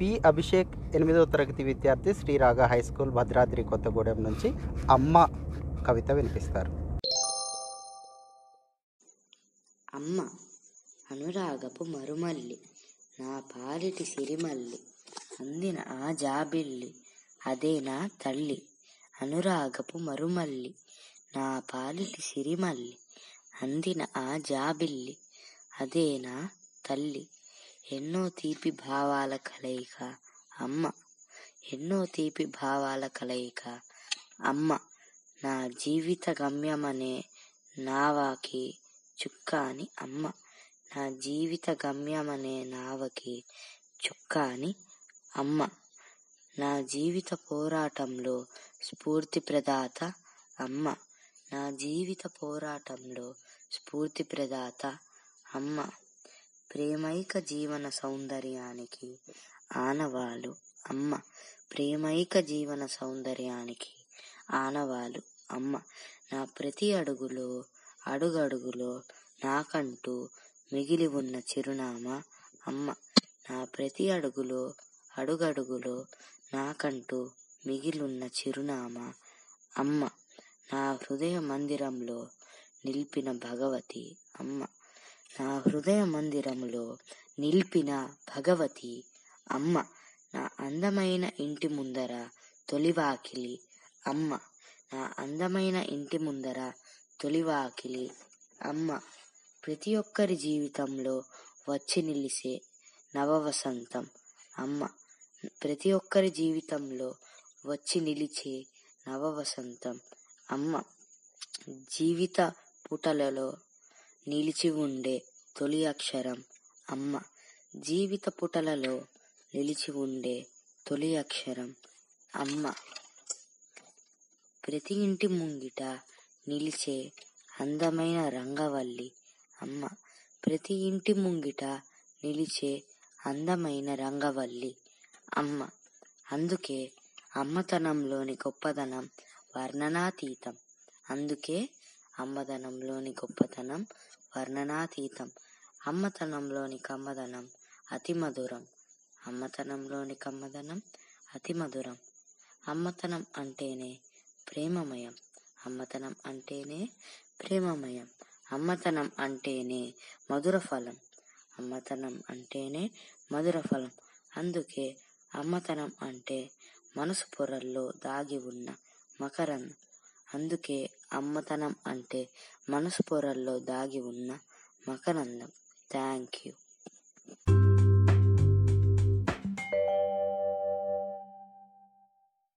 P. Abhishek ఎనిమిదవ తరగతి విద్యార్థి శ్రీరాగ హై స్కూల్ భద్రాద్రి కొత్తగూడెం నుంచి అమ్మ కవిత వినిపిస్తారు. అమ్మ అనురాగపు మరుమల్లి నా పాలిటి సిరిమల్లి అందిన ఆ జాబిల్లి అదే నా తల్లి అనురాగపు మరుమల్లి నా పాలిటి సిరిమల్లి అందిన ఆ జాబిల్లి అదే నా తల్లి ఎన్నో తీపి భావాల కలయిక. అమ్మ ఎన్నో తీపి భావాల కలయిక. అమ్మ నా జీవిత గమ్యమనే నావాకి చుక్కాని అమ్మ నా జీవిత గమ్యమనే నావకి చుక్కాని అమ్మ నా జీవిత పోరాటంలో స్ఫూర్తి ప్రదాత. అమ్మ నా జీవిత పోరాటంలో స్ఫూర్తి ప్రదాత. అమ్మ ప్రేమైక జీవన సౌందర్యానికి ఆనవాలు. అమ్మ ప్రేమైక జీవన సౌందర్యానికి ఆనవాలు. అమ్మ నా ప్రతి అడుగులో అడుగడుగులో నాకంటూ మిగిలి ఉన్న చిరునామా. అమ్మ నా ప్రతి అడుగులో అడుగడుగులో నాకంటూ మిగిలున్న చిరునామా. అమ్మ నా హృదయ మందిరంలో నిలిపిన భగవతి. అమ్మ నా హృదయ మందిరంలో నిలిపిన భగవతి అమ్మ నా అందమైన ఇంటి ముందర తొలివాకిలి అమ్మ నా అందమైన ఇంటి ముందర తొలివాకిలి అమ్మ. ప్రతి ఒక్కరి జీవితంలో వచ్చి నిలిసే నవవసంతం అమ్మ. ప్రతి ఒక్కరి జీవితంలో వచ్చి నిలిచే నవవసంతం అమ్మ. జీవిత పుటలలో నిలిచి ఉండే తొలి అక్షరం అమ్మ. జీవిత పుటలలో నిలిచి ఉండే తొలి అక్షరం అమ్మ. ప్రతి ఇంటి ముంగిట నిలిచే అందమైన రంగవల్లి అమ్మ. ప్రతి ఇంటి ముంగిట నిలిచే అందమైన రంగవల్లి అమ్మ. అందుకే అమ్మతనంలోని గొప్పతనం వర్ణనాతీతం. అందుకే అమ్మదనంలోని గొప్పతనం వర్ణనాతీతం. అమ్మతనంలోని కమ్మదనం అతి మధురం. అమ్మతనంలోని కమ్మదనం అతి మధురం. అమ్మతనం అంటేనే ప్రేమమయం. అమ్మతనం అంటేనే ప్రేమమయం. అమ్మతనం అంటేనే మధుర ఫలం అమ్మతనం అంటేనే మధుర ఫలం అందుకే అమ్మతనం అంటే మనసు పొరల్లో దాగి ఉన్న మకరందం అందుకే అమ్మతనం అంటే మనసు పొరల్లో దాగి ఉన్న మకరందం.